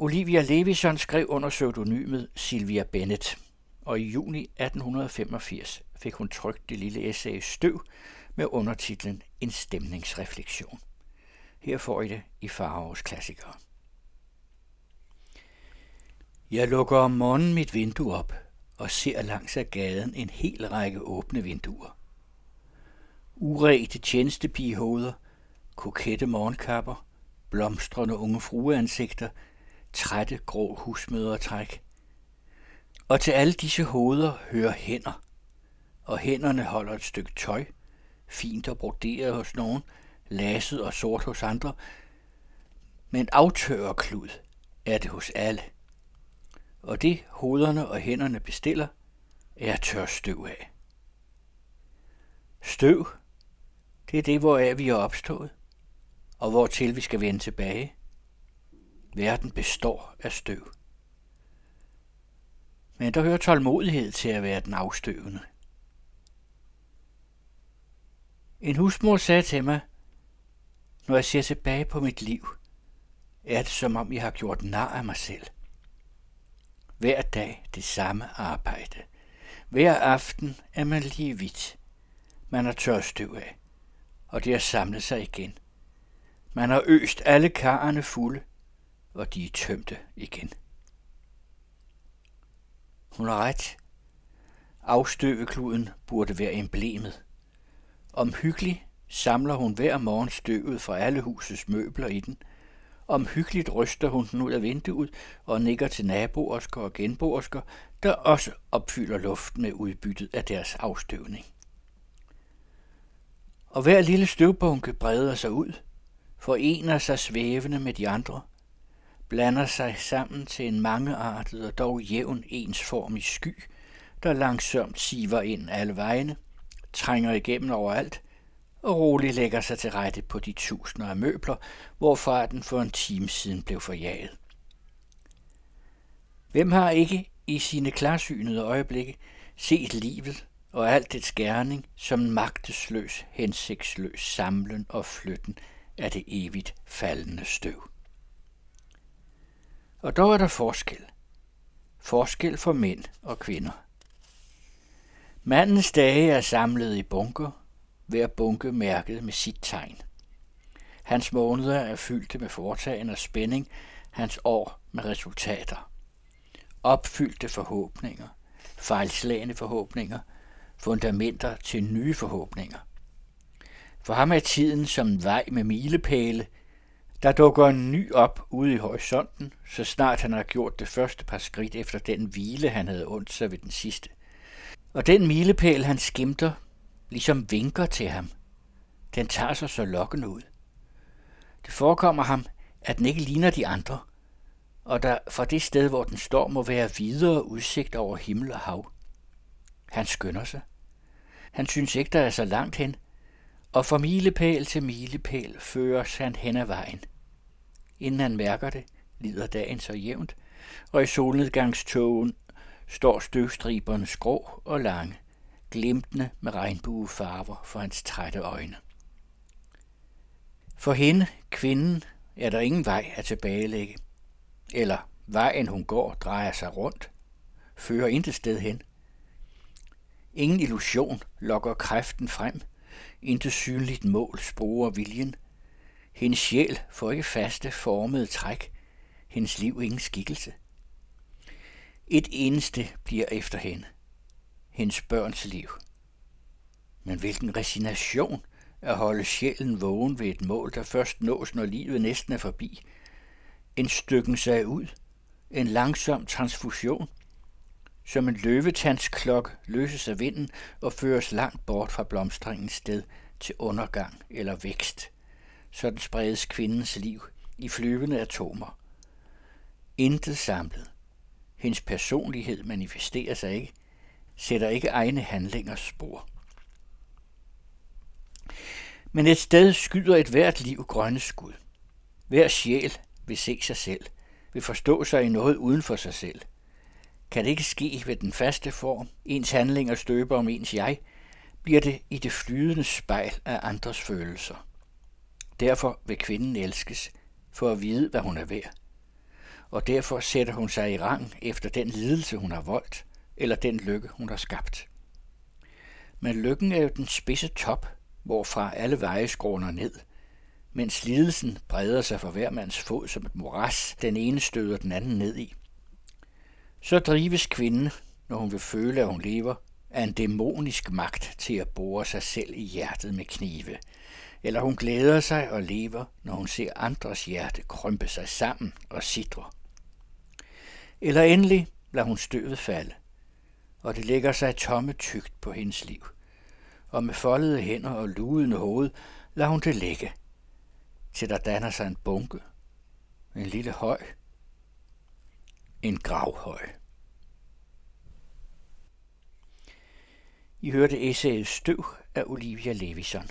Olivia Levison skrev under pseudonymet Sylvia Bennett, og i juni 1885 fik hun trykt det lille essay Støv med undertitlen En stemningsreflektion. Her får I det i Farovs klassikere. Jeg lukker om morgenen mit vindue op og ser langs af gaden en hel række åbne vinduer. Uregte tjenestepigehoveder, kokette morgenkapper, blomstrende unge frueansigter, trætte grå husmødertræk. Og til alle disse hoveder hører hænder, og hænderne holder et stykke tøj, fint og broderet hos nogen, lasset og sort hos andre, men aftørreklud er det hos alle. Og det hovederne og hænderne bestiller, er tør støv af. Støv, det er det, hvoraf vi er opstået, og hvortil vi skal vende tilbage. Verden består af støv. Men der hører tålmodighed til at være den afstøvende. En husmor sagde til mig, når jeg ser tilbage på mit liv, er det som om jeg har gjort nar af mig selv. Hver dag det samme arbejde. Hver aften er man lige vidt. Man har tør støv af, og det har samlet sig igen. Man har øst alle karrene fulde, og de er tømte igen. Hun har ret. Afstøvekluden burde være emblemet. Omhyggelig samler hun hver morgen støvet fra alle husets møbler i den. Omhyggeligt ryster hun den ud af vinduet og nikker til naboersker og genboersker, der også opfylder luften med udbyttet af deres afstøvning. Og hver lille støvbunke breder sig ud, forener sig svævende med de andre, blander sig sammen til en mangeartet og dog jævn ensformig sky, der langsomt siver ind alle vegne – trænger igennem overalt og roligt lægger sig til rette på de tusinder af møbler, hvorfra den for en time siden blev forjaget. Hvem har ikke i sine klarsynede øjeblikke set livet og alt dets gerning som en magtesløs, hensigtsløs samlen og flytten af det evigt faldende støv? Og dog er der forskel. Forskel for mænd og kvinder. Mandens dage er samlet i bunker, hver bunke mærket med sit tegn. Hans måneder er fyldte med foretagende og spænding, hans år med resultater. Opfyldte forhåbninger, fejlslagende forhåbninger, fundamenter til nye forhåbninger. For ham er tiden som en vej med milepæle, der dukker en ny op ude i horisonten, så snart han har gjort det første par skridt efter den hvile, han havde ondt sig ved den sidste. Og den milepæl, han skimter, ligesom vinker til ham, den tager sig så lokkende ud. Det forekommer ham, at den ikke ligner de andre, og der fra det sted, hvor den står, må være videre udsigt over himmel og hav. Han skynder sig. Han synes ikke, der er så langt hen, og fra milepæl til milepæl føres han hen ad vejen. Inden han mærker det, lider dagen så jævnt, og i solnedgangstogen står støvstriberne skrå og lange, glimtende med regnbuefarver for hans trætte øjne. For hende, kvinden, er der ingen vej at tilbagelægge. Eller vejen hun går drejer sig rundt, fører intet sted hen. Ingen illusion lokker kræften frem, intet synligt mål sporer viljen. Hendes sjæl får ikke faste formede træk, hendes liv ingen skikkelse. Et eneste bliver efter hende. Hendes børns liv. Men hvilken resignation at holde sjælen vågen ved et mål, der først nås, når livet næsten er forbi. En stykken sig ud. En langsom transfusion. Som en løvetandsklok løses af vinden og føres langt bort fra blomstringens sted til undergang eller vækst. Sådan spredes kvindens liv i flyvende atomer. Intet samlet hendes personlighed manifesterer sig ikke, sætter ikke egne handlingers spor. Men et sted skyder et hvert liv grønne skud. Hver sjæl vil se sig selv, vil forstå sig i noget uden for sig selv. Kan det ikke ske ved den faste form, ens handlinger støber om ens jeg, bliver det i det flydende spejl af andres følelser. Derfor vil kvinden elskes, for at vide, hvad hun er værd og derfor sætter hun sig i rang efter den lidelse, hun har voldt, eller den lykke, hun har skabt. Men lykken er jo den spidse top, hvorfra alle veje skråner ned, mens lidelsen breder sig for hver mands fod som et moras, den ene støder den anden ned i. Så drives kvinden, når hun vil føle, at hun lever, af en dæmonisk magt til at bore sig selv i hjertet med knive. Eller hun glæder sig og lever, når hun ser andres hjerte krympe sig sammen og sidre. Eller endelig lader hun støvet falde, og det lægger sig tomme tygt på hendes liv. Og med foldede hænder og ludende hoved lader hun det ligge, til der danner sig en bunke, en lille høj, en gravhøj. I hørte essayet Støv af Olivia Levison.